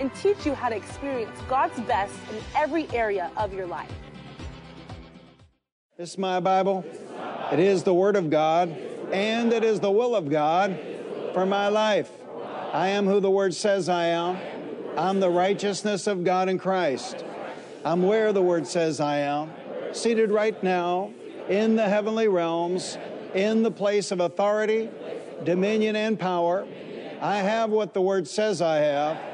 and teach you how to experience God's best in every area of your life. This is my Bible. It is the Word of God, and it is the will of God for my life. I am who the Word says I am. I'm the righteousness of God in Christ. I'm where the Word says I am, seated right now in the heavenly realms, in the place of authority, dominion, and power. I have what the Word says I have.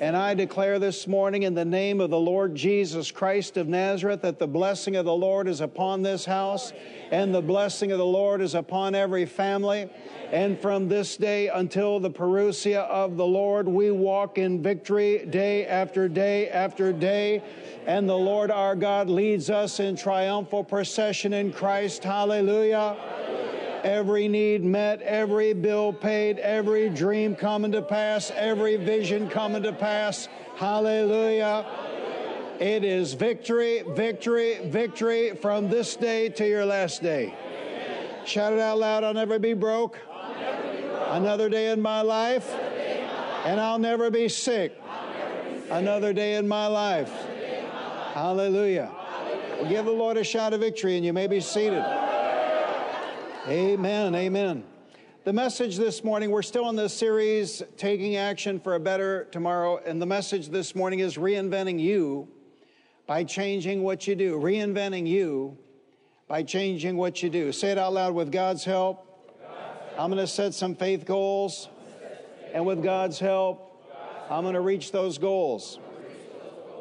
And I declare this morning in the name of the Lord Jesus Christ of Nazareth that the blessing of the Lord is upon this house and the blessing of the Lord is upon every family. And from this day until the parousia of the Lord, we walk in victory day after day after day. And the Lord our God leads us in triumphal procession in Christ. Hallelujah every need met, every bill paid, every dream coming to pass, every vision coming to pass. Hallelujah. It is victory, victory, victory from this day to your last day. Shout it out loud I'll never be broke. Another day in my life, and I'll never be sick. Another day in my life. Hallelujah. We'll give the Lord a shout of victory, and you may be seated. Amen. Amen. The message this morning, we're still in this series, Taking Action for a Better Tomorrow, and the message this morning is reinventing you by changing what you do. Reinventing you by changing what you do. Say it out loud with God's help. I'm going to set some faith goals, and with God's help, I'm going to reach those goals.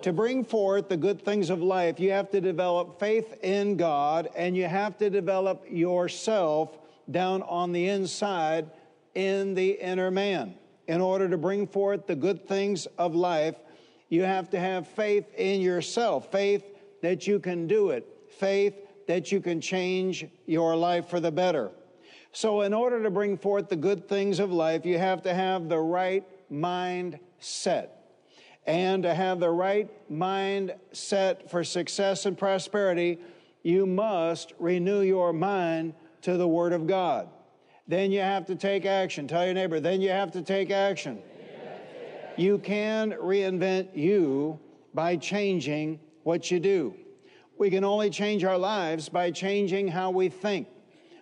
To bring forth the good things of life, you have to develop faith in God and you have to develop yourself down on the inside in the inner man. In order to bring forth the good things of life, you have to have faith in yourself, faith that you can do it, faith that you can change your life for the better. So, in order to bring forth the good things of life, you have to have the right mind set and to have the right mind set for success and prosperity, you must renew your mind to the Word of God. Then you have to take action. Tell your neighbor, then you have to take action. You can reinvent you by changing what you do. We can only change our lives by changing how we think.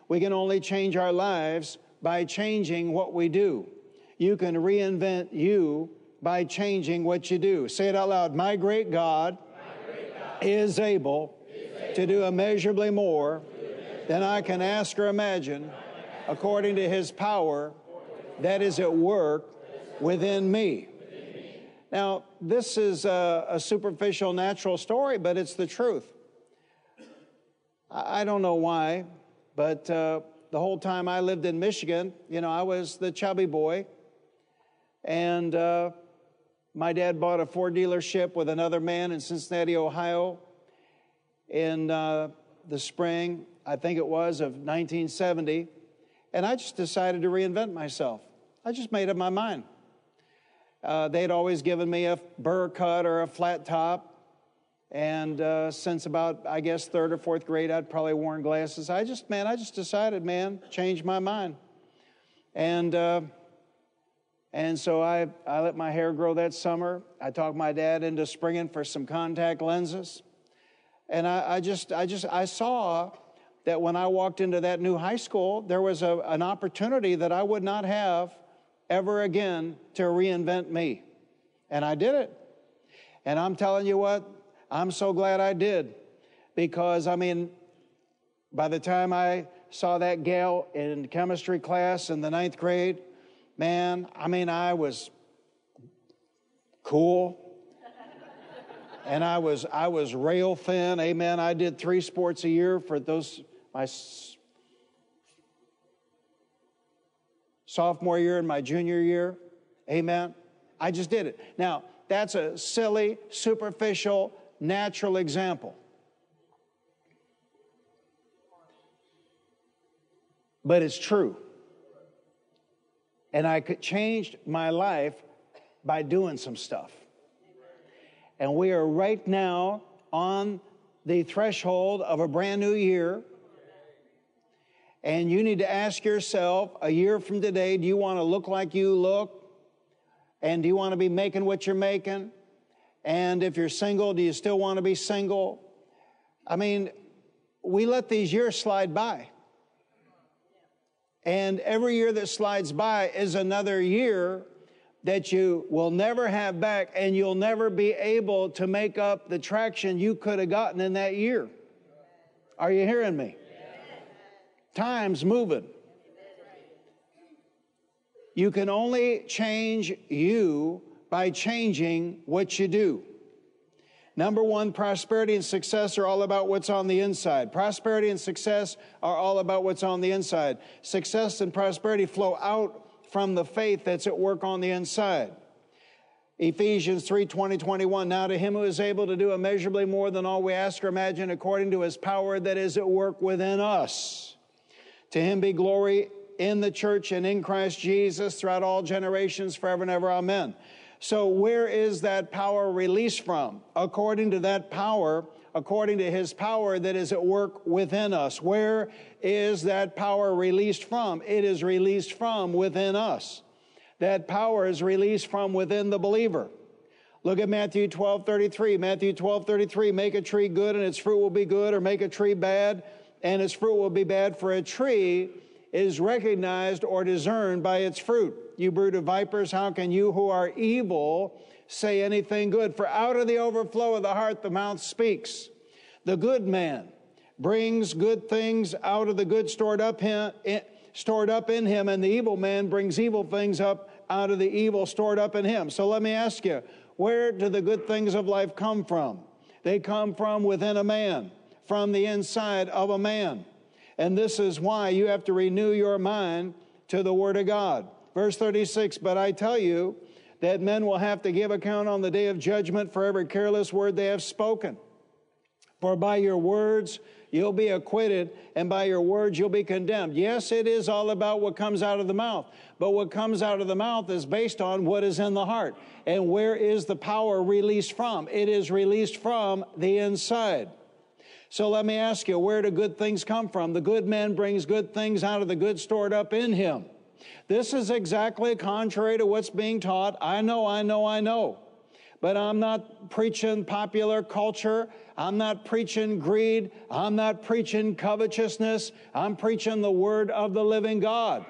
We can only change our lives by changing what we do. You can reinvent you by changing what you do. Say it out loud. My great God, My great God is, able is able to do immeasurably more than I can ask or imagine according to his power that is at work within me. Now, this is a, a, superficial, natural story, but it's the truth. I, I don't know why, but uh, the whole time I lived in Michigan, you know, I was the chubby boy. And uh, my dad bought a Ford dealership with another man in Cincinnati, Ohio, in uh, the spring, I think it was, of 1970. And I just decided to reinvent myself. I just made up my mind. Uh, they'd always given me a burr cut or a flat top. And uh, since about, I guess, third or fourth grade, I'd probably worn glasses. I just, man, I just decided, man, changed my mind. And uh, and so I, I let my hair grow that summer. I talked my dad into springing for some contact lenses. And I, I just, I just, I saw that when I walked into that new high school, there was a, an opportunity that I would not have ever again to reinvent me. And I did it. And I'm telling you what, I'm so glad I did. Because, I mean, By the time I saw that gal in chemistry class in the ninth grade, man, I mean, I was cool. and I was I was rail thin. Amen. I did three sports a year for those my sophomore year and my junior year. Amen. I just did it. Now, that's a silly, superficial, natural example. But it's true. And I could change my life by doing some stuff. And we are right now on the threshold of a brand new year. And you need to ask yourself a year from today do you want to look like you look? And do you want to be making what you're making? And if you're single, do you still want to be single? I mean, we let these years slide by. And every year that slides by is another year that you will never have back, and you'll never be able to make up the traction you could have gotten in that year. Are you hearing me? Time's moving. You can only change you by changing what you do. Number one, prosperity and success are all about what's on the inside. Prosperity and success are all about what's on the inside. Success and prosperity flow out from the faith that's at work on the inside. Ephesians 3 20, 21. Now to him who is able to do immeasurably more than all we ask or imagine according to his power that is at work within us. To him be glory in the church and in Christ Jesus throughout all generations forever and ever. Amen. So, where is that power released from? According to that power, according to his power that is at work within us. Where is that power released from? It is released from within us. That power is released from within the believer. Look at Matthew 12, 33. Matthew 12, 33. Make a tree good and its fruit will be good, or make a tree bad and its fruit will be bad, for a tree is recognized or discerned by its fruit. You brood of vipers, how can you who are evil say anything good? For out of the overflow of the heart the mouth speaks. The good man brings good things out of the good stored up him, stored up in him, and the evil man brings evil things up out of the evil stored up in him. So let me ask you, where do the good things of life come from? They come from within a man, from the inside of a man. And this is why you have to renew your mind to the Word of God. Verse 36 But I tell you that men will have to give account on the day of judgment for every careless word they have spoken. For by your words you'll be acquitted, and by your words you'll be condemned. Yes, it is all about what comes out of the mouth, but what comes out of the mouth is based on what is in the heart. And where is the power released from? It is released from the inside. So let me ask you, where do good things come from? The good man brings good things out of the good stored up in him. This is exactly contrary to what's being taught. I know, I know, I know. But I'm not preaching popular culture. I'm not preaching greed. I'm not preaching covetousness. I'm preaching the word of the living God.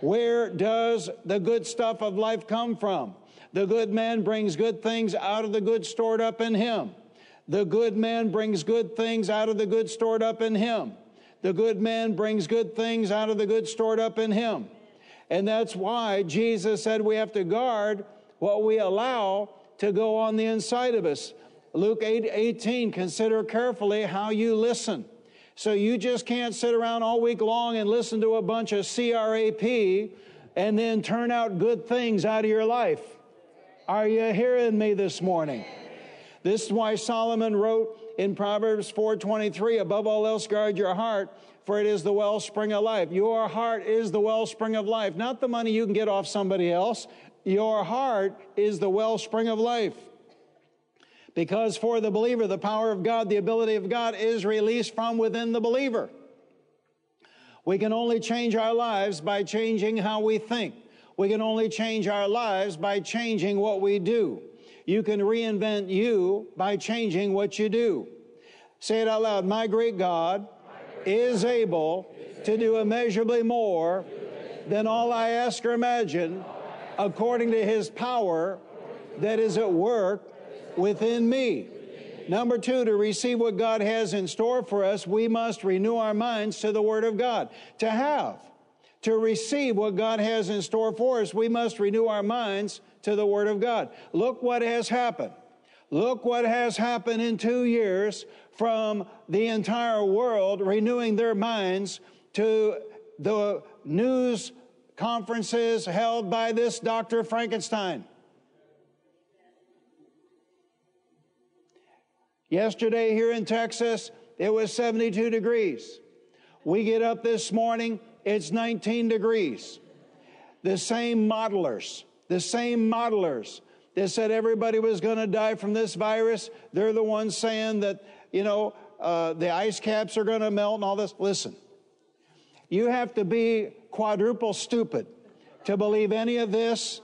Where does the good stuff of life come from? The good man brings good things out of the good stored up in him. The good man brings good things out of the good stored up in him. The good man brings good things out of the good stored up in him. And that's why Jesus said we have to guard what we allow to go on the inside of us. Luke 8 18, consider carefully how you listen. So you just can't sit around all week long and listen to a bunch of CRAP and then turn out good things out of your life. Are you hearing me this morning? This is why Solomon wrote in Proverbs 4:23, above all else guard your heart, for it is the wellspring of life. Your heart is the wellspring of life, not the money you can get off somebody else. Your heart is the wellspring of life. Because for the believer, the power of God, the ability of God is released from within the believer. We can only change our lives by changing how we think. We can only change our lives by changing what we do. You can reinvent you by changing what you do. Say it out loud. My great God is able to do immeasurably more than all I ask or imagine according to his power that is at work within me. Number two, to receive what God has in store for us, we must renew our minds to the Word of God. To have, to receive what God has in store for us, we must renew our minds to the Word of God. Look what has happened. Look what has happened in two years from the entire world renewing their minds to the news conferences held by this Dr. Frankenstein. Yesterday here in Texas, it was 72 degrees. We get up this morning, it's 19 degrees. The same modelers, the same modelers that said everybody was going to die from this virus, they're the ones saying that, you know, uh, the ice caps are going to melt and all this. Listen, you have to be quadruple stupid to believe any of this.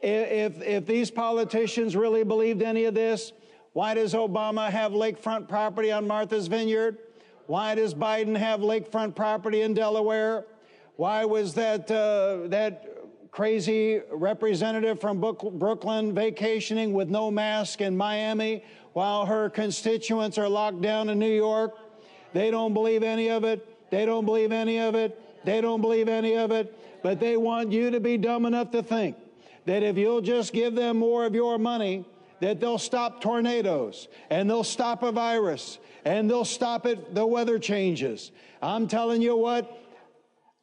If, if these politicians really believed any of this, why does Obama have lakefront property on Martha's Vineyard? Why does Biden have lakefront property in Delaware? Why was that, uh, that crazy representative from Brooklyn vacationing with no mask in Miami while her constituents are locked down in New York? They don't believe any of it. They don't believe any of it. They don't believe any of it. But they want you to be dumb enough to think that if you'll just give them more of your money, that they'll stop tornadoes and they'll stop a virus and they'll stop it, the weather changes. I'm telling you what,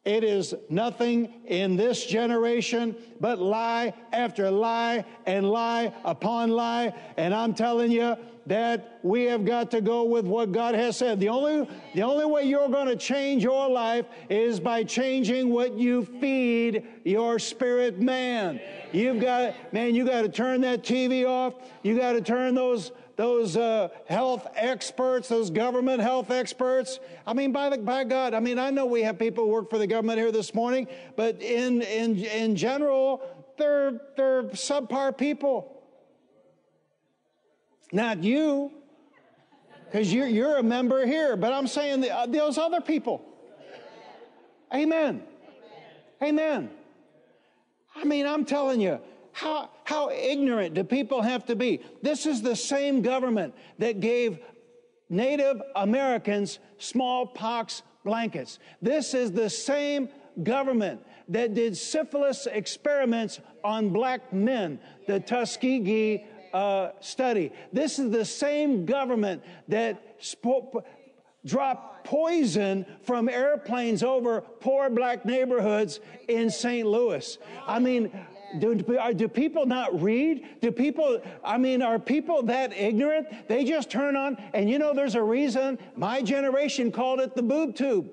it is nothing in this generation but lie after lie and lie upon lie. And I'm telling you that we have got to go with what God has said. The only, the only way you're going to change your life is by changing what you feed your spirit man. You've got, man, you got to turn that TV off. You got to turn those those uh, health experts, those government health experts. I mean, by, the, by God, I mean, I know we have people who work for the government here this morning, but in, in, in general, they're, they're subpar people. Not you, because you're, you're a member here, but I'm saying the, uh, those other people. Amen. Amen. I mean, I'm telling you, how, how ignorant do people have to be? This is the same government that gave Native Americans smallpox blankets. This is the same government that did syphilis experiments on black men, the Tuskegee uh, study. This is the same government that spo- dropped poison from airplanes over poor black neighborhoods in St. Louis. I mean, do, do people not read? Do people, I mean, are people that ignorant? They just turn on, and you know, there's a reason my generation called it the boob tube.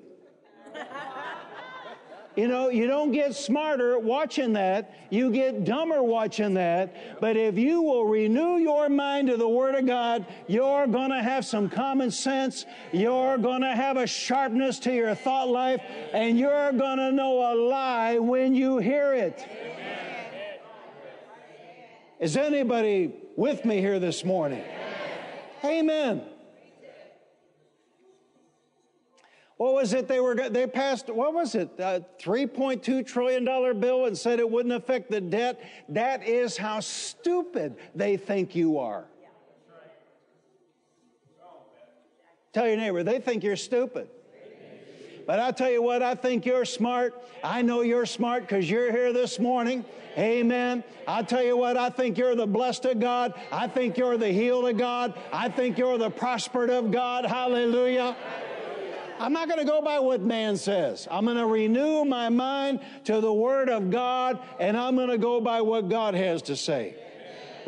You know, you don't get smarter watching that. You get dumber watching that. But if you will renew your mind to the Word of God, you're going to have some common sense. You're going to have a sharpness to your thought life. And you're going to know a lie when you hear it. Is anybody with me here this morning? Amen. What was it they were they passed what was it? A 3.2 trillion dollar bill and said it wouldn't affect the debt. That is how stupid they think you are. Tell your neighbor, they think you're stupid. But I tell you what, I think you're smart. I know you're smart because you're here this morning. Amen. I tell you what, I think you're the blessed of God. I think you're the healed of God. I think you're the prospered of God. Hallelujah. I'm not going to go by what man says. I'm going to renew my mind to the Word of God, and I'm going to go by what God has to say.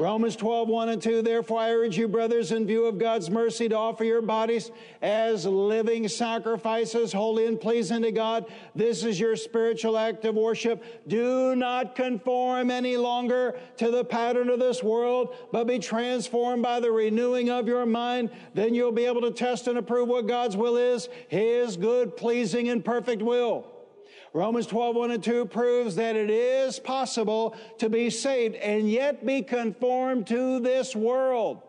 Romans 12, 1 and 2. Therefore, I urge you, brothers, in view of God's mercy, to offer your bodies as living sacrifices, holy and pleasing to God. This is your spiritual act of worship. Do not conform any longer to the pattern of this world, but be transformed by the renewing of your mind. Then you'll be able to test and approve what God's will is, His good, pleasing, and perfect will. Romans 12, 1 and 2 proves that it is possible to be saved and yet be conformed to this world.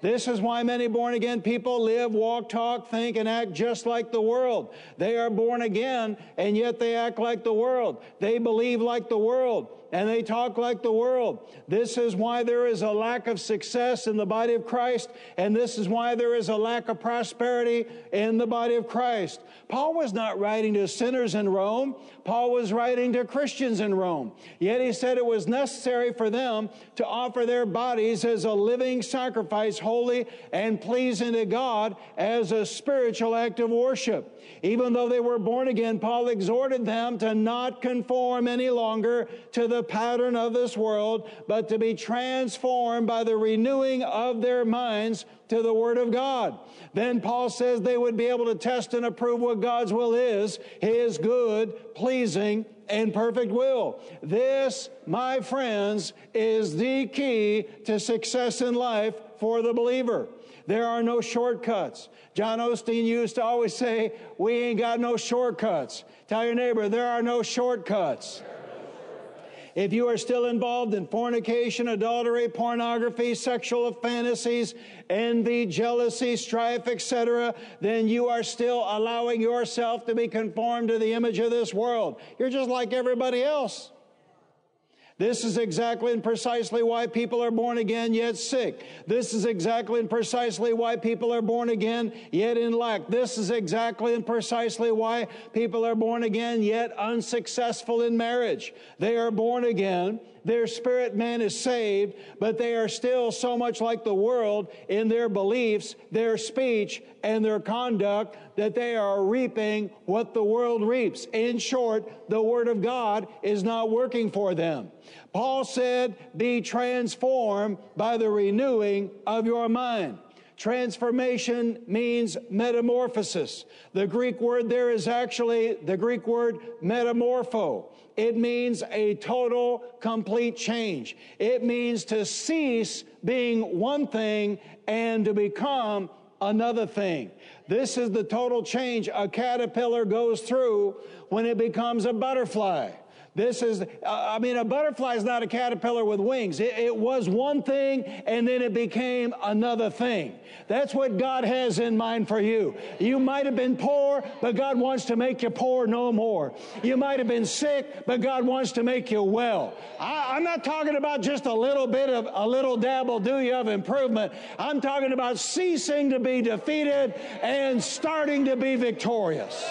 This is why many born again people live, walk, talk, think, and act just like the world. They are born again, and yet they act like the world. They believe like the world. And they talk like the world. This is why there is a lack of success in the body of Christ, and this is why there is a lack of prosperity in the body of Christ. Paul was not writing to sinners in Rome. Paul was writing to Christians in Rome. Yet he said it was necessary for them to offer their bodies as a living sacrifice, holy and pleasing to God, as a spiritual act of worship. Even though they were born again, Paul exhorted them to not conform any longer to the pattern of this world, but to be transformed by the renewing of their minds to the Word of God. Then Paul says they would be able to test and approve what God's will is, His good, pleasing, and perfect will. This, my friends, is the key to success in life for the believer. There are no shortcuts. John Osteen used to always say, We ain't got no shortcuts. Tell your neighbor, there are no shortcuts. If you are still involved in fornication, adultery, pornography, sexual fantasies, envy, jealousy, strife, etc., then you are still allowing yourself to be conformed to the image of this world. You're just like everybody else. This is exactly and precisely why people are born again yet sick. This is exactly and precisely why people are born again yet in lack. This is exactly and precisely why people are born again yet unsuccessful in marriage. They are born again their spirit man is saved, but they are still so much like the world in their beliefs, their speech, and their conduct that they are reaping what the world reaps. In short, the Word of God is not working for them. Paul said, Be transformed by the renewing of your mind. Transformation means metamorphosis. The Greek word there is actually the Greek word metamorpho. It means a total, complete change. It means to cease being one thing and to become another thing. This is the total change a caterpillar goes through when it becomes a butterfly. This is, uh, I mean, a butterfly is not a caterpillar with wings. It, it, was one thing and then it became another thing. That's what God has in mind for you. You might have been poor, but God wants to make you poor no more. You might have been sick, but God wants to make you well. I, I'm not talking about just a little bit of a little dabble do you of improvement. I'm talking about ceasing to be defeated and starting to be victorious.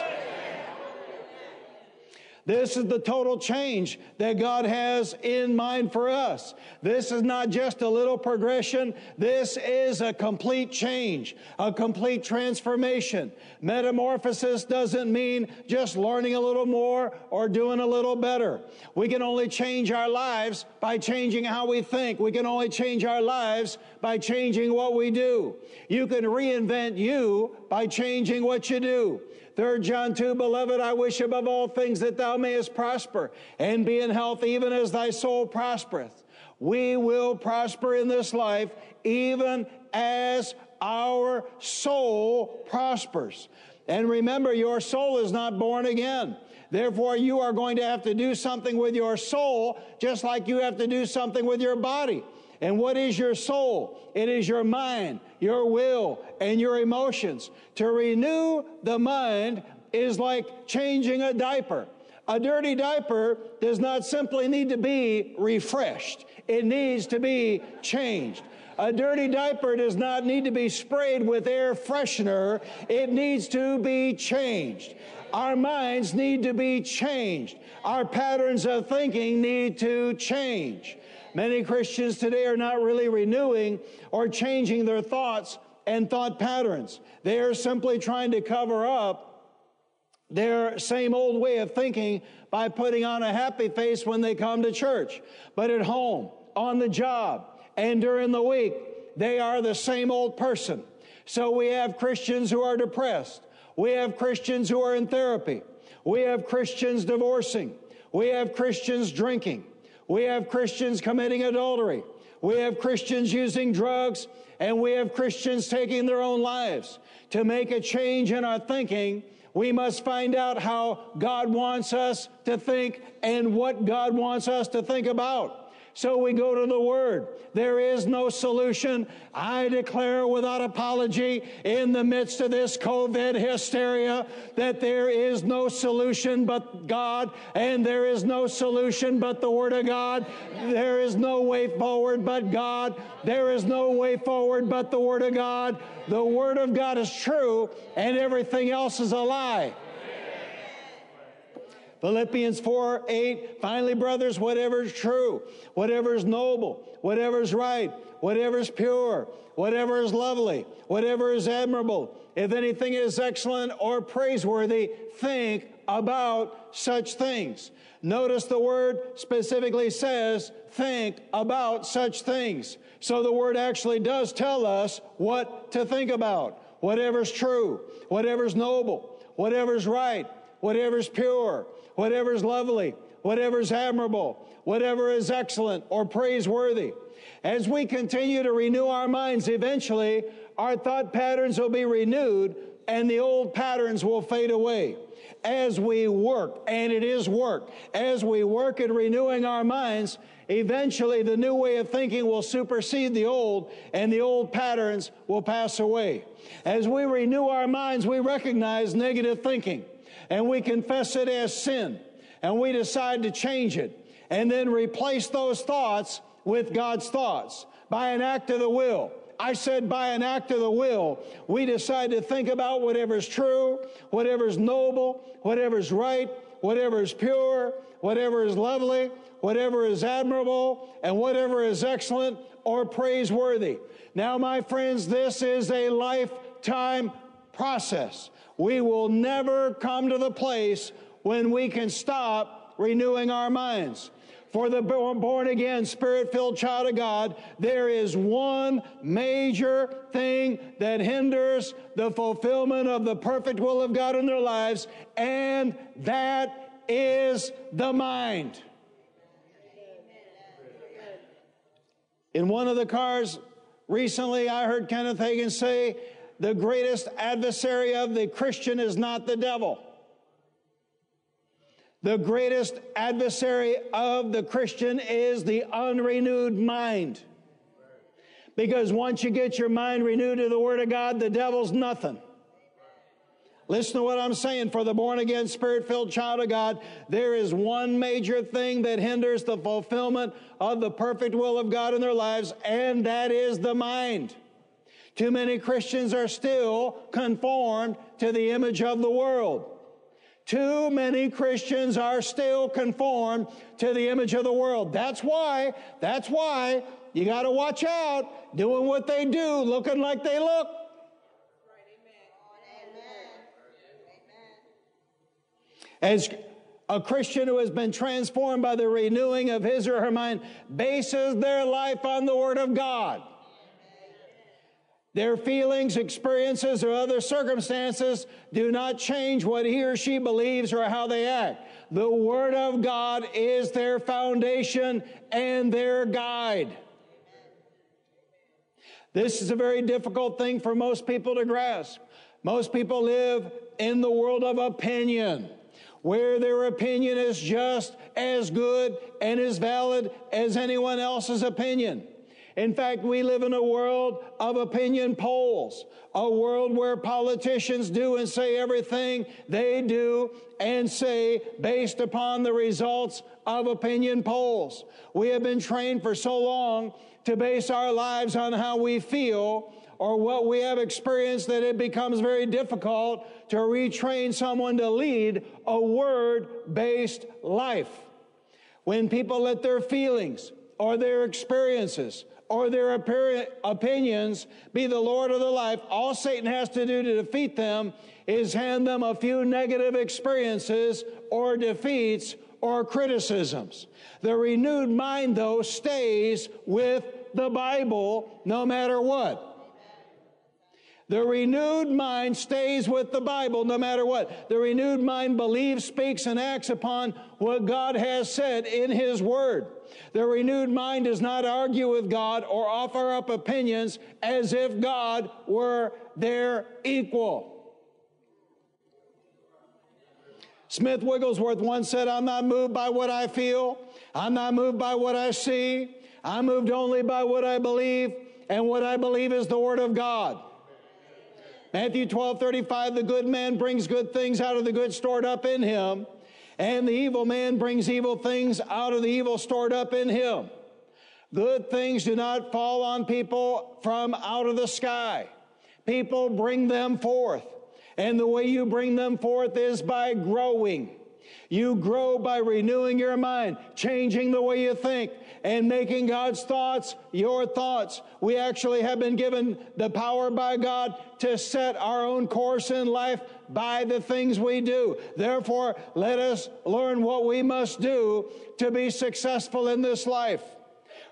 This is the total change that God has in mind for us. This is not just a little progression. This is a complete change, a complete transformation. Metamorphosis doesn't mean just learning a little more or doing a little better. We can only change our lives by changing how we think. We can only change our lives by changing what we do. You can reinvent you by changing what you do. Third John 2, beloved, I wish above all things that thou mayest prosper and be in health even as thy soul prospereth. We will prosper in this life even as our soul prospers. And remember, your soul is not born again. Therefore, you are going to have to do something with your soul, just like you have to do something with your body. And what is your soul? It is your mind, your will, and your emotions. To renew the mind is like changing a diaper. A dirty diaper does not simply need to be refreshed, it needs to be changed. A dirty diaper does not need to be sprayed with air freshener, it needs to be changed. Our minds need to be changed. Our patterns of thinking need to change. Many Christians today are not really renewing or changing their thoughts and thought patterns. They are simply trying to cover up their same old way of thinking by putting on a happy face when they come to church. But at home, on the job, and during the week, they are the same old person. So we have Christians who are depressed. We have Christians who are in therapy. We have Christians divorcing. We have Christians drinking. We have Christians committing adultery. We have Christians using drugs and we have Christians taking their own lives. To make a change in our thinking, we must find out how God wants us to think and what God wants us to think about. So we go to the Word. There is no solution. I declare without apology in the midst of this COVID hysteria that there is no solution but God, and there is no solution but the Word of God. There is no way forward but God. There is no way forward but the Word of God. The Word of God is true, and everything else is a lie. Philippians 4 8, finally, brothers, whatever is true, whatever is noble, whatever is right, whatever is pure, whatever is lovely, whatever is admirable, if anything is excellent or praiseworthy, think about such things. Notice the word specifically says, think about such things. So the word actually does tell us what to think about. Whatever's true, whatever's noble, whatever's right, whatever's pure, whatever is lovely, whatever is admirable, whatever is excellent or praiseworthy. As we continue to renew our minds, eventually our thought patterns will be renewed and the old patterns will fade away. As we work, and it is work, as we work at renewing our minds, eventually the new way of thinking will supersede the old and the old patterns will pass away. As we renew our minds, we recognize negative thinking and we confess it as sin and we decide to change it and then replace those thoughts with God's thoughts by an act of the will. I said by an act of the will, we decide to think about whatever's true, whatever's noble, whatever's right, whatever is pure, whatever is lovely, whatever is admirable, and whatever is excellent or praiseworthy. Now, my friends, this is a lifetime process we will never come to the place when we can stop renewing our minds. For the born again, spirit filled child of God, there is one major thing that hinders the fulfillment of the perfect will of God in their lives, and that is the mind. In one of the cars recently, I heard Kenneth Hagin say, the greatest adversary of the Christian is not the devil. The greatest adversary of the Christian is the unrenewed mind. Because once you get your mind renewed to the Word of God, the devil's nothing. Listen to what I'm saying. For the born again, spirit filled child of God, there is one major thing that hinders the fulfillment of the perfect will of God in their lives, and that is the mind. Too many Christians are still conformed to the image of the world. Too many Christians are still conformed to the image of the world. That's why, that's why you got to watch out doing what they do, looking like they look. As a Christian who has been transformed by the renewing of his or her mind bases their life on the Word of God. Their feelings, experiences, or other circumstances do not change what he or she believes or how they act. The Word of God is their foundation and their guide. This is a very difficult thing for most people to grasp. Most people live in the world of opinion, where their opinion is just as good and as valid as anyone else's opinion. In fact, we live in a world of opinion polls, a world where politicians do and say everything they do and say based upon the results of opinion polls. We have been trained for so long to base our lives on how we feel or what we have experienced that it becomes very difficult to retrain someone to lead a word based life. When people let their feelings or their experiences or their opinions be the Lord of their life, all Satan has to do to defeat them is hand them a few negative experiences or defeats or criticisms. The renewed mind, though, stays with the Bible no matter what. The renewed mind stays with the Bible no matter what. The renewed mind believes, speaks, and acts upon what God has said in His Word. The renewed mind does not argue with God or offer up opinions as if God were their equal. Smith Wigglesworth once said, I'm not moved by what I feel. I'm not moved by what I see. I'm moved only by what I believe, and what I believe is the Word of God. Matthew 12, 35, the good man brings good things out of the good stored up in him, and the evil man brings evil things out of the evil stored up in him. Good things do not fall on people from out of the sky. People bring them forth. And the way you bring them forth is by growing. You grow by renewing your mind, changing the way you think, and making God's thoughts your thoughts. We actually have been given the power by God to set our own course in life by the things we do. Therefore, let us learn what we must do to be successful in this life.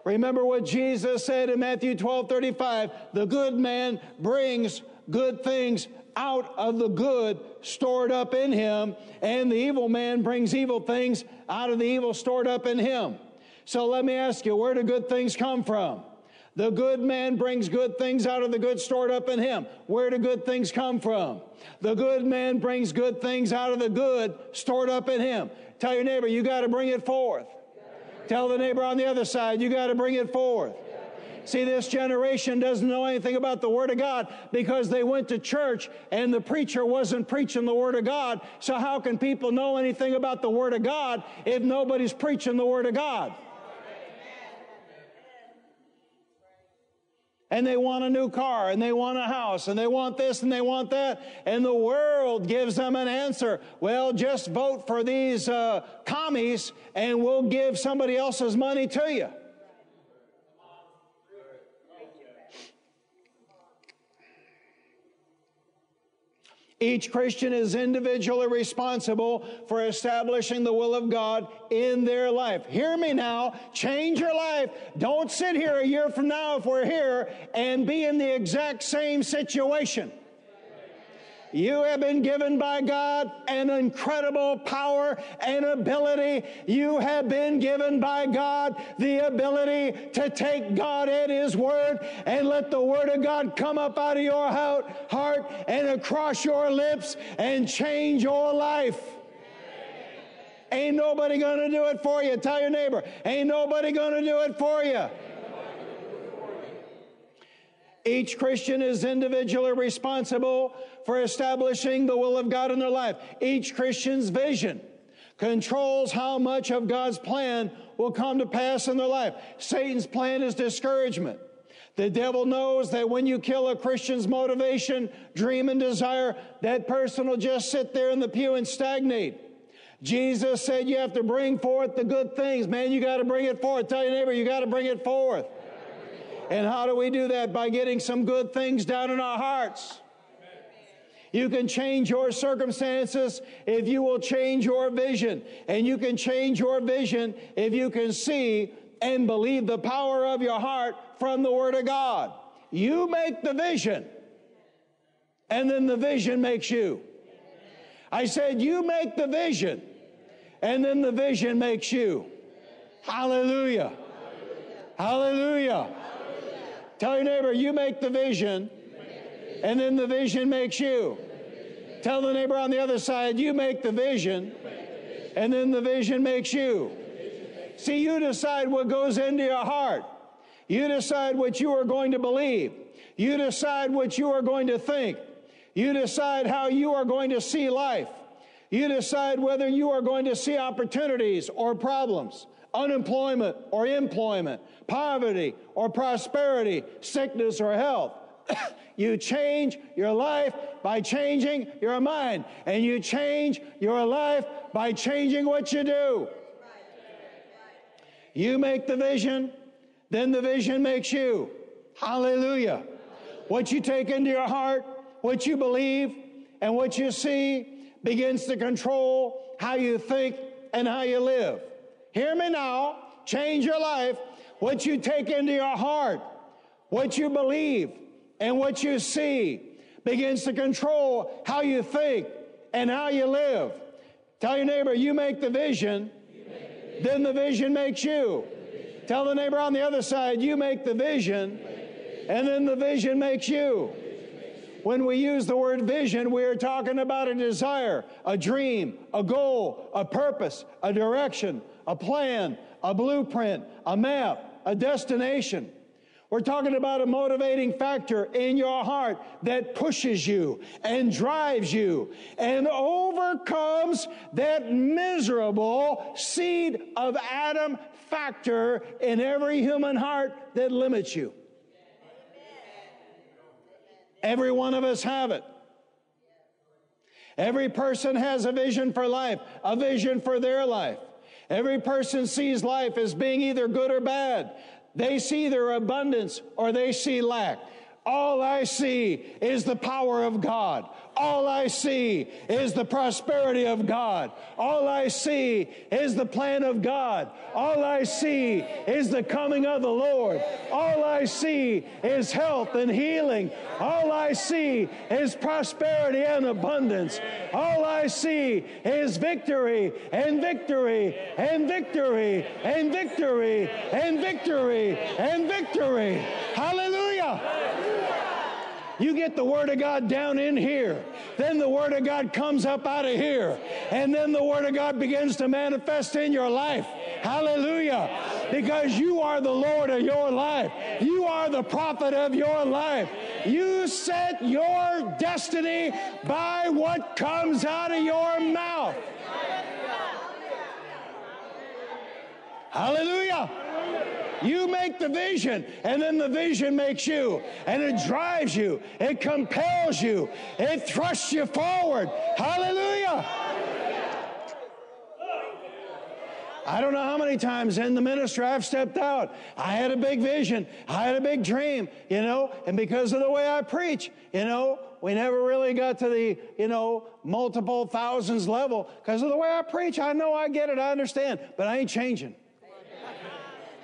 Remember what Jesus said in Matthew 12 35 the good man brings good things out of the good stored up in him, and the evil man brings evil things out of the evil stored up in him. So let me ask you, where do good things come from? The good man brings good things out of the good stored up in him. Where do good things come from? The good man brings good things out of the good stored up in him. Tell your neighbor, you got to bring it forth. Tell the neighbor on the other side, you got to bring it forth. See, this generation doesn't know anything about the Word of God because they went to church and the preacher wasn't preaching the Word of God. So, how can people know anything about the Word of God if nobody's preaching the Word of God? and they want a new car and they want a house and they want this and they want that and the world gives them an answer well just vote for these uh, commies and we'll give somebody else's money to you Each Christian is individually responsible for establishing the will of God in their life. Hear me now. Change your life. Don't sit here a year from now if we're here and be in the exact same situation. You have been given by God an incredible power and ability. You have been given by God the ability to take God at His Word and let the Word of God come up out of your heart and across your lips and change your life. Ain't nobody gonna do it for you. Tell your neighbor, ain't nobody gonna do it for you. Each Christian is individually responsible for establishing the will of God in their life. Each Christian's vision controls how much of God's plan will come to pass in their life. Satan's plan is discouragement. The devil knows that when you kill a Christian's motivation, dream, and desire, that person will just sit there in the pew and stagnate. Jesus said you have to bring forth the good things. Man, you got to bring it forth. Tell your neighbor, you got to bring it forth. And how do we do that? By getting some good things down in our hearts. You can change your circumstances if you will change your vision. And you can change your vision if you can see and believe the power of your heart from the Word of God. You make the vision, and then the vision makes you. I said, You make the vision, and then the vision makes you. Hallelujah. Hallelujah. Tell your neighbor, you make the vision, and then the vision makes you. Tell the neighbor on the other side, you make the vision, and then the vision makes you. See, you decide what goes into your heart. You decide what you are going to believe. You decide what you are going to think. You decide how you are going to see life. You decide whether you are going to see opportunities or problems unemployment or employment, poverty or prosperity, sickness or health. you change your life by changing your mind, and you change your life by changing what you do. You make the vision, then the vision makes you. Hallelujah. What you take into your heart, what you believe, and what you see begins to control how you think and how you live. Hear me now. Change your life. What you take into your heart, what you believe, and what you see begins to control how you think and how you live. Tell your neighbor, you make the vision, then the vision makes you. Tell the neighbor on the other side, you make the vision, and then the vision makes you. When we use the word vision, we are talking about a desire, a dream, a goal, a purpose, a direction, a plan, a blueprint, a map, a destination. We're talking about a motivating factor in your heart that pushes you and drives you and overcomes that miserable seed of Adam factor in every human heart that limits you. Every one of us have it. Every person has a vision for life, a vision for their life. Every person sees life as being either good or bad. They see their abundance or they see lack. All I see is the power of God. All I see is the prosperity of God. All I see is the plan of God. All I see is the coming of the Lord. All I see is health and healing. All I see is prosperity and abundance. All I see is victory and victory and victory and victory and victory and victory. Hallelujah. You get the Word of God down in here. Then the Word of God comes up out of here. And then the Word of God begins to manifest in your life. Hallelujah. Because you are the Lord of your life. You are the prophet of your life. You set your destiny by what comes out of your mouth. Hallelujah. You make the vision, and then the vision makes you, and it drives you, it compels you, it thrusts you forward. Hallelujah. I don't know how many times in the ministry I've stepped out. I had a big vision. I had a big dream, you know, and because of the way I preach, you know, we never really got to the, you know, multiple thousands level. Because of the way I preach, I know I get it, I understand, but I ain't changing.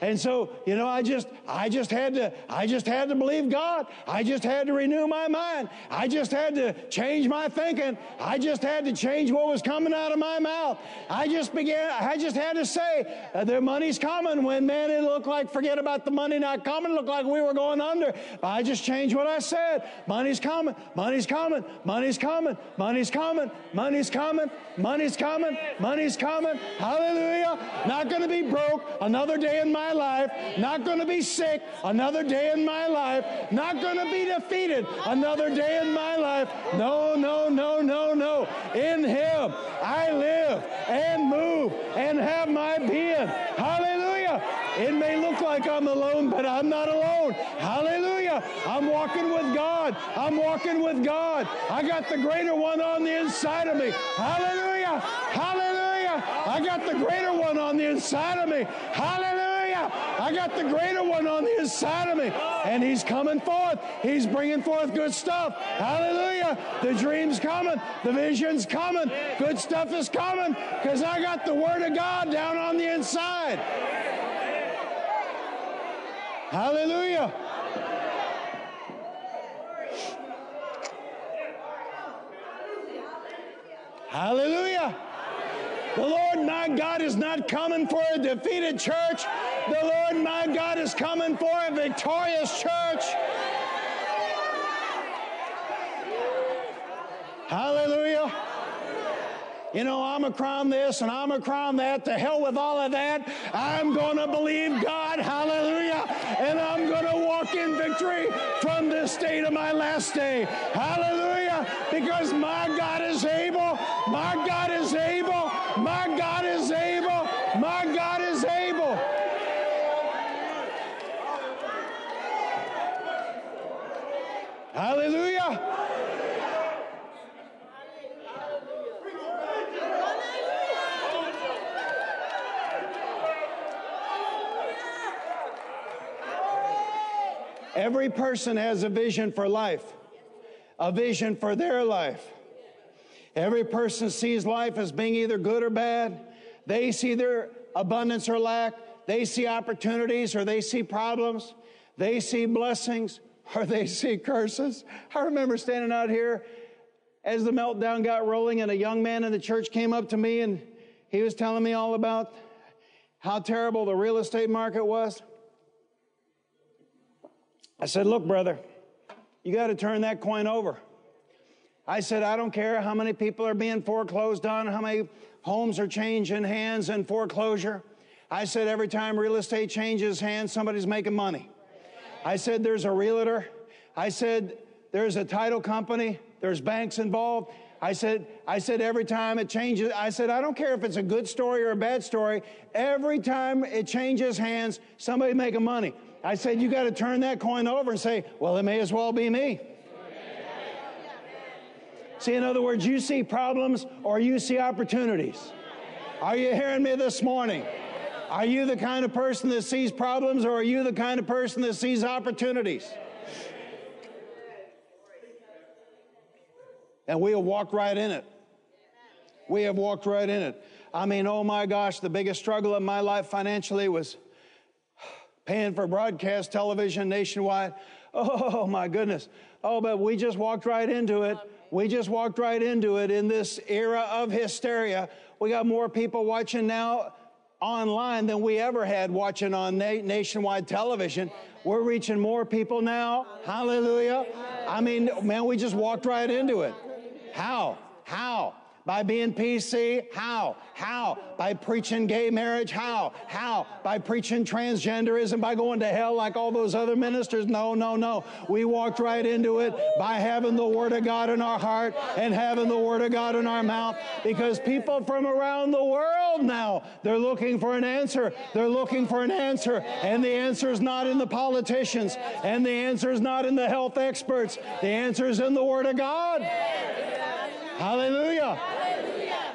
And so, you know, I just, I just had to, I just had to believe God. I just had to renew my mind. I just had to change my thinking. I just had to change what was coming out of my mouth. I just began, I just had to say, uh, the money's coming when, man, it looked like, forget about the money not coming, it looked like we were going under. I just changed what I said. Money's coming, money's coming, money's coming, money's coming, money's coming, money's coming, money's coming. Hallelujah. Not going to be broke another day in my life, not going to be sick another day in my life, not going to be defeated another day in my life. No, no, no, no, no. In Him I live and move and have my being. Hallelujah. It may look like I'm alone, but I'm not alone. Hallelujah. I'm walking with God. I'm walking with God. I got the greater one on the inside of me. Hallelujah. Hallelujah. I got the greater one on the inside of me. Hallelujah. I got the greater one on the inside of me. And he's coming forth. He's bringing forth good stuff. Hallelujah. The dream's coming. The vision's coming. Good stuff is coming because I got the word of God down on the inside. Hallelujah. Hallelujah. The Lord my God is not coming for a defeated church. The Lord my God is coming for a victorious church. Hallelujah. You know, I'm a crown this and I'm a crown that. To hell with all of that. I'm going to believe God. Hallelujah. And I'm going to walk in victory from this day to my last day. Hallelujah. Because my God is able. My God is able. My God is able. My God is able. Hallelujah. Every person has a vision for life, a vision for their life. Every person sees life as being either good or bad. They see their abundance or lack. They see opportunities or they see problems. They see blessings or they see curses. I remember standing out here as the meltdown got rolling, and a young man in the church came up to me and he was telling me all about how terrible the real estate market was. I said, Look, brother, you got to turn that coin over. I said, I don't care how many people are being foreclosed on, how many homes are changing hands in foreclosure. I said every time real estate changes hands, somebody's making money. I said there's a realtor. I said there's a title company. There's banks involved. I said, I said every time it changes, I said, I don't care if it's a good story or a bad story. Every time it changes hands, somebody making money. I said, you got to turn that coin over and say, well, it may as well be me. See, in other words, you see problems or you see opportunities. Are you hearing me this morning? Are you the kind of person that sees problems or are you the kind of person that sees opportunities? And we have walked right in it. We have walked right in it. I mean, oh my gosh, the biggest struggle of my life financially was paying for broadcast television nationwide. Oh my goodness. Oh, but we just walked right into it. We just walked right into it in this era of hysteria. We got more people watching now online than we ever had watching on na- nationwide television. We're reaching more people now. Hallelujah. I mean, man, we just walked right into it. How? How? By being PC? How? How? By preaching gay marriage? How? How? By preaching transgenderism? By going to hell like all those other ministers? No, no, no. We walked right into it by having the Word of God in our heart and having the Word of God in our mouth because people from around the world now, they're looking for an answer. They're looking for an answer. And the answer is not in the politicians and the answer is not in the health experts. The answer is in the Word of God. Hallelujah.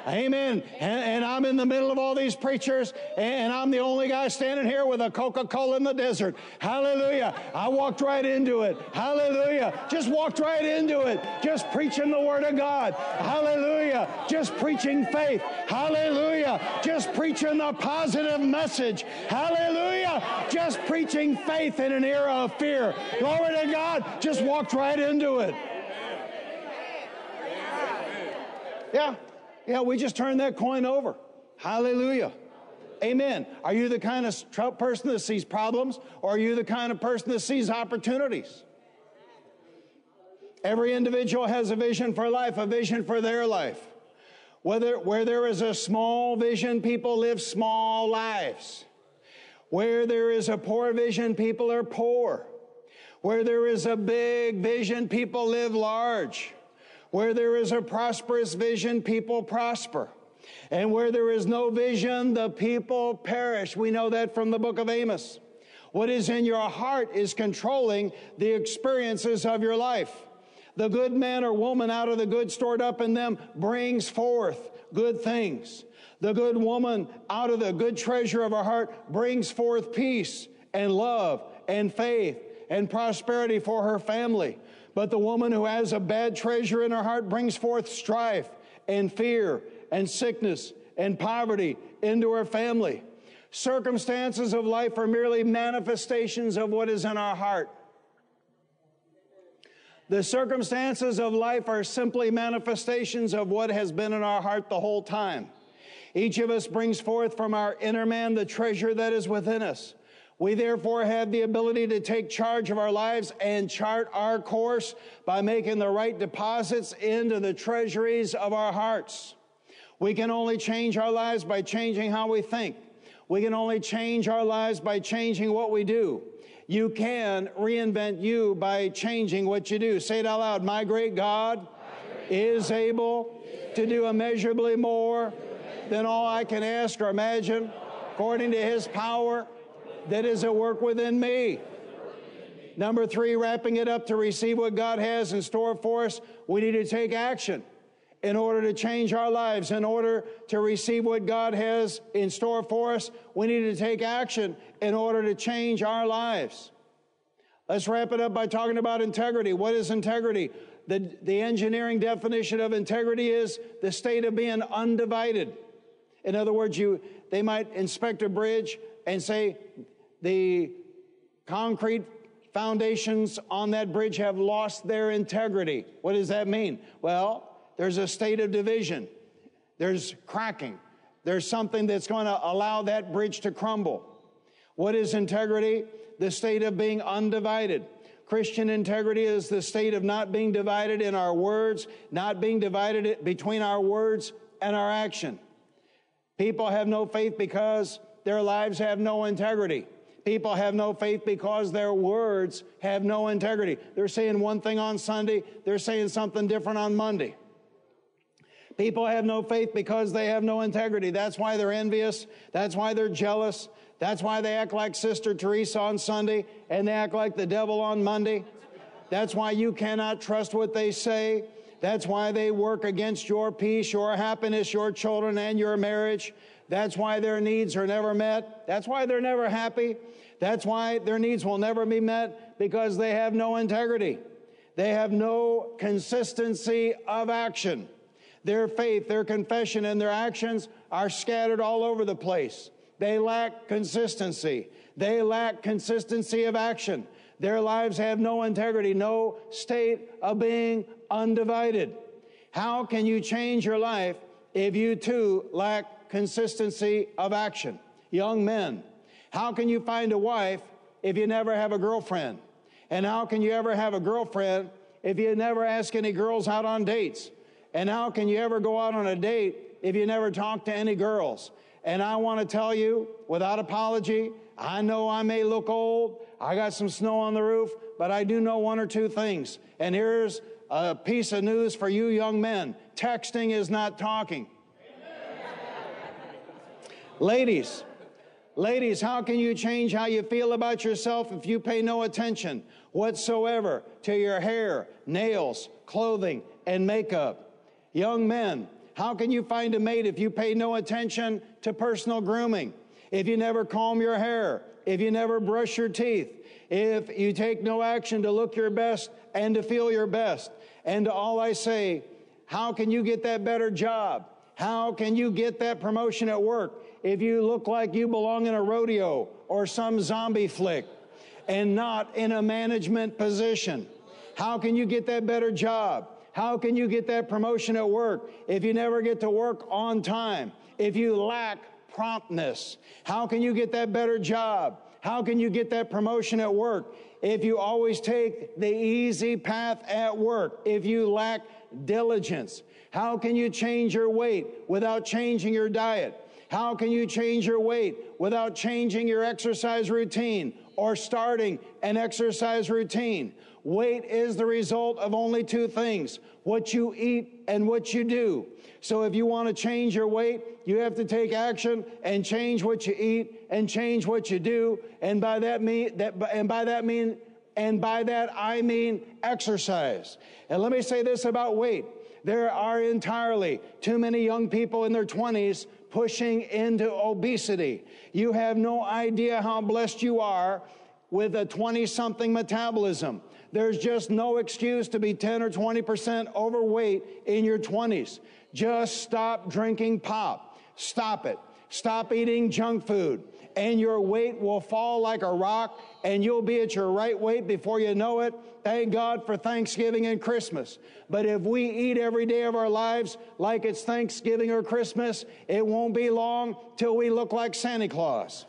Amen. And, and, I'm in the middle of all these preachers, and I'm the only guy standing here with a Coca Cola in the desert. Hallelujah. I walked right into it. Hallelujah. Just walked right into it. Just preaching the Word of God. Hallelujah. Just preaching faith. Hallelujah. Just preaching the positive message. Hallelujah. Just preaching faith in an era of fear. Glory to God. Just walked right into it. Yeah. Yeah, we just turned that coin over. Hallelujah. Amen. Are you the kind of person that sees problems or are you the kind of person that sees opportunities? Every individual has a vision for life, a vision for their life. Whether, where there is a small vision, people live small lives. Where there is a poor vision, people are poor. Where there is a big vision, people live large. Where there is a prosperous vision, people prosper. And where there is no vision, the people perish. We know that from the book of Amos. What is in your heart is controlling the experiences of your life. The good man or woman out of the good stored up in them brings forth good things. The good woman out of the good treasure of her heart brings forth peace and love and faith and prosperity for her family. But the woman who has a bad treasure in her heart brings forth strife and fear and sickness and poverty into her family. Circumstances of life are merely manifestations of what is in our heart. The circumstances of life are simply manifestations of what has been in our heart the whole time. Each of us brings forth from our inner man the treasure that is within us. We therefore have the ability to take charge of our lives and chart our course by making the right deposits into the treasuries of our hearts. We can only change our lives by changing how we think. We can only change our lives by changing what we do. You can reinvent you by changing what you do. Say it out loud. My great God is able to do immeasurably more than all I can ask or imagine, according to his power that is at work within me. Number three, wrapping it up to receive what God has in store for us, we need to take action in order to change our lives. In order to receive what God has in store for us, we need to take action in order to change our lives. Let's wrap it up by talking about integrity. What is integrity? The, the engineering definition of integrity is the state of being undivided. In other words, you, they might inspect a bridge and say, the concrete foundations on that bridge have lost their integrity. What does that mean? Well, there's a state of division, there's cracking, there's something that's going to allow that bridge to crumble. What is integrity? The state of being undivided. Christian integrity is the state of not being divided in our words, not being divided between our words and our action. People have no faith because their lives have no integrity. People have no faith because their words have no integrity. They're saying one thing on Sunday, they're saying something different on Monday. People have no faith because they have no integrity. That's why they're envious. That's why they're jealous. That's why they act like Sister Teresa on Sunday and they act like the devil on Monday. That's why you cannot trust what they say. That's why they work against your peace, your happiness, your children, and your marriage. That's why their needs are never met. That's why they're never happy. That's why their needs will never be met because they have no integrity. They have no consistency of action. Their faith, their confession, and their actions are scattered all over the place. They lack consistency. They lack consistency of action. Their lives have no integrity, no state of being undivided. How can you change your life if you too lack consistency of action? Young men, how can you find a wife if you never have a girlfriend? And how can you ever have a girlfriend if you never ask any girls out on dates? And how can you ever go out on a date if you never talk to any girls? And I want to tell you without apology, I know I may look old. I got some snow on the roof, but I do know one or two things. And here's a piece of news for you young men. Texting is not talking. Ladies, Ladies, how can you change how you feel about yourself if you pay no attention whatsoever to your hair, nails, clothing, and makeup? Young men, how can you find a mate if you pay no attention to personal grooming? If you never comb your hair, if you never brush your teeth, if you take no action to look your best and to feel your best. And to all I say, how can you get that better job? How can you get that promotion at work if you look like you belong in a rodeo or some zombie flick and not in a management position? How can you get that better job? How can you get that promotion at work if you never get to work on time? If you lack promptness? How can you get that better job? How can you get that promotion at work if you always take the easy path at work? If you lack diligence? How can you change your weight without changing your diet? How can you change your weight without changing your exercise routine or starting an exercise routine? Weight is the result of only two things what you eat and what you do. So if you want to change your weight, you have to take action and change what you eat and change what you do. And by that mean that and by that mean and by that I mean exercise. And let me say this about weight. There are entirely too many young people in their 20s pushing into obesity. You have no idea how blessed you are with a 20 something metabolism. There's just no excuse to be 10 or 20% overweight in your 20s. Just stop drinking pop. Stop it. Stop eating junk food and your weight will fall like a rock and you'll be at your right weight before you know it. Thank God for Thanksgiving and Christmas. But if we eat every day of our lives like it's Thanksgiving or Christmas, it won't be long till we look like Santa Claus.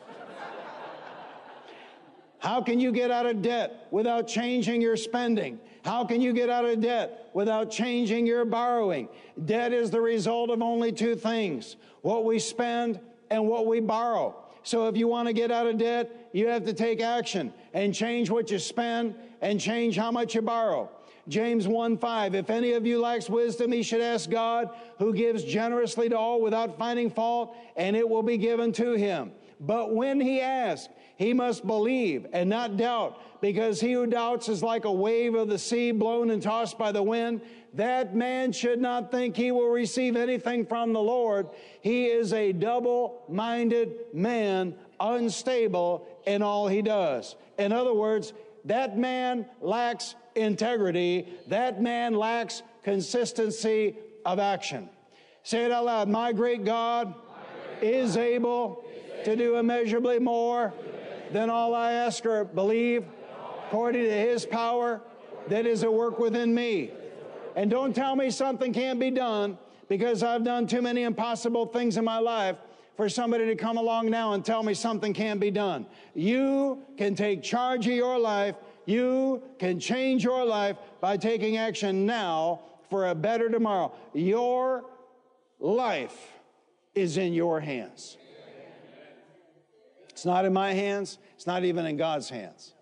How can you get out of debt without changing your spending? How can you get out of debt without changing your borrowing? Debt is the result of only two things what we spend and what we borrow. So if you want to get out of debt, you have to take action and change what you spend and change how much you borrow. James 1 5, if any of you lacks wisdom, he should ask God, who gives generously to all without finding fault, and it will be given to him. But when he asks, he must believe and not doubt, because he who doubts is like a wave of the sea blown and tossed by the wind. That man should not think he will receive anything from the Lord. He is a double minded man, unstable in all he does. In other words, that man lacks integrity. That man lacks consistency of action. Say it out loud. My great God is able to do immeasurably more than all I ask or believe, according to his power that is at work within me. And don't tell me something can't be done because I've done too many impossible things in my life for somebody to come along now and tell me something can't be done. You can take charge of your life. You can change your life by taking action now for a better tomorrow. Your life is in your hands. It's not in my hands, it's not even in God's hands.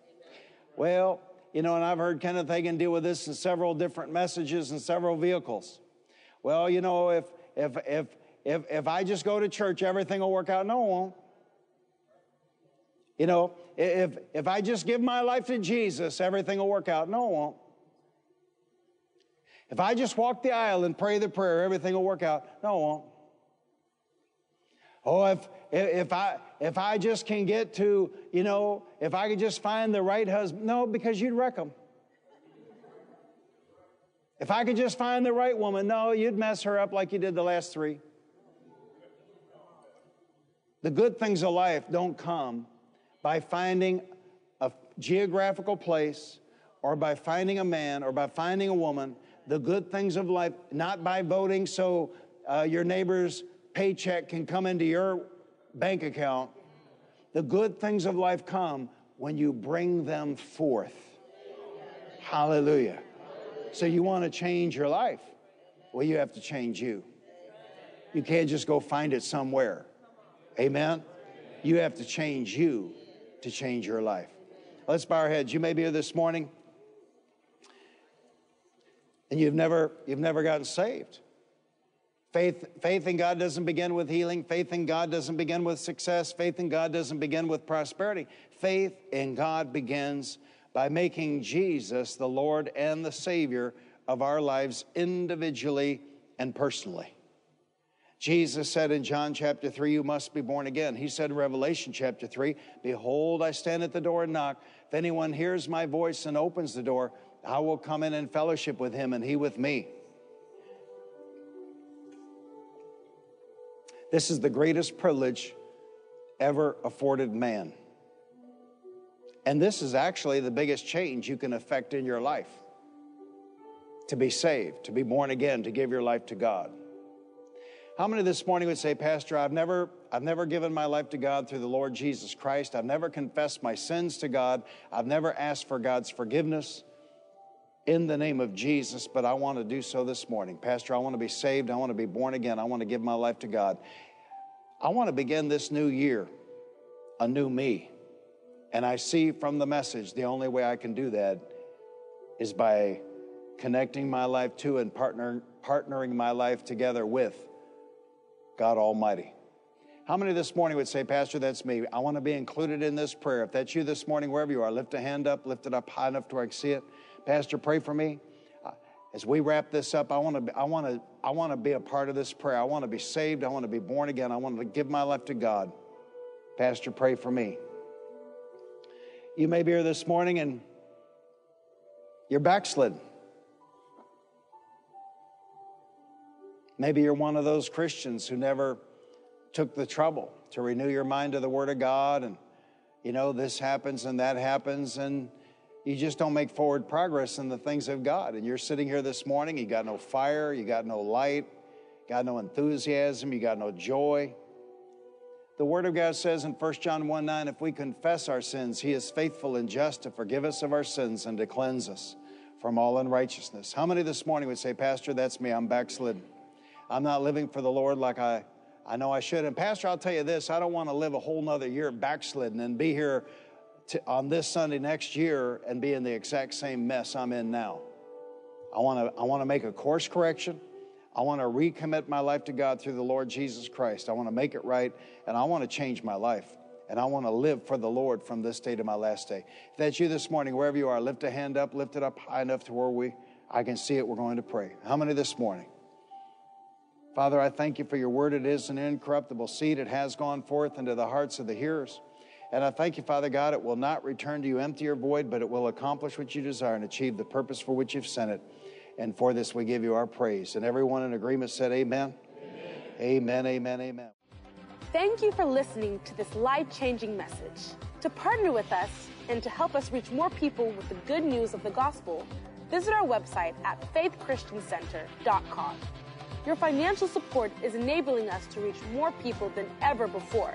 Well, you know, and I've heard Kenneth Hagin deal with this in several different messages and several vehicles. Well, you know, if if if if if I just go to church, everything will work out. No, it won't. You know, if if I just give my life to Jesus, everything will work out. No, it won't. If I just walk the aisle and pray the prayer, everything will work out. No, it won't. Oh, if if I if I just can get to, you know, if I could just find the right husband. No, because you'd wreck them. If I could just find the right woman, no, you'd mess her up like you did the last three. The good things of life don't come by finding a geographical place or by finding a man or by finding a woman. The good things of life, not by voting so uh, your neighbor's paycheck can come into your bank account. The good things of life come when you bring them forth. Hallelujah. So you want to change your life? Well, you have to change you. You can't just go find it somewhere. Amen? You have to change you to change your life. Let's bow our heads. You may be here this morning and you've never, you've never gotten saved. Faith, faith in God doesn't begin with healing. Faith in God doesn't begin with success. Faith in God doesn't begin with prosperity. Faith in God begins by making Jesus the Lord and the Savior of our lives individually and personally. Jesus said in John chapter 3, You must be born again. He said in Revelation chapter 3, Behold, I stand at the door and knock. If anyone hears my voice and opens the door, I will come in and fellowship with him and he with me. This is the greatest privilege ever afforded man. And this is actually the biggest change you can affect in your life to be saved, to be born again, to give your life to God. How many this morning would say, Pastor, I've never, I've never given my life to God through the Lord Jesus Christ. I've never confessed my sins to God. I've never asked for God's forgiveness in the name of Jesus, but I want to do so this morning. Pastor, I want to be saved. I want to be born again. I want to give my life to God. I want to begin this new year, a new me. And I see from the message the only way I can do that is by connecting my life to and partner, partnering my life together with God Almighty. How many this morning would say, Pastor, that's me? I want to be included in this prayer. If that's you this morning, wherever you are, lift a hand up, lift it up high enough to where I can see it. Pastor, pray for me. Uh, as we wrap this up, I want to, I want to, I want to be a part of this prayer. I want to be saved. I want to be born again. I want to give my life to God. Pastor, pray for me. You may be here this morning and you're backslidden. Maybe you're one of those Christians who never took the trouble to renew your mind to the Word of God, and you know, this happens and that happens, and you just don't make forward progress in the things of God. And you're sitting here this morning, you got no fire, you got no light, got no enthusiasm, you got no joy. The Word of God says in 1 John 1 9, if we confess our sins, He is faithful and just to forgive us of our sins and to cleanse us from all unrighteousness. How many this morning would say, Pastor, that's me, I'm backslidden. I'm not living for the Lord like I, I know I should. And Pastor, I'll tell you this, I don't want to live a whole nother year backslidden and be here to, on this Sunday next year and be in the exact same mess I'm in now. I want to I want to make a course correction. I want to recommit my life to God through the Lord Jesus Christ. I want to make it right and I want to change my life. And I want to live for the Lord from this day to my last day. If that's you this morning, wherever you are, lift a hand up, lift it up high enough to where we I can see it. We're going to pray. How many this morning? Father, I thank you for your word. It is an incorruptible seed. It has gone forth into the hearts of the hearers. And I thank you, Father God, it will not return to you empty or void, but it will accomplish what you desire and achieve the purpose for which you've sent it. And for this, we give you our praise. And everyone in agreement said, Amen. Amen, amen, amen. amen. Thank you for listening to this life changing message. To partner with us and to help us reach more people with the good news of the gospel, visit our website at faithchristiancenter.com. Your financial support is enabling us to reach more people than ever before.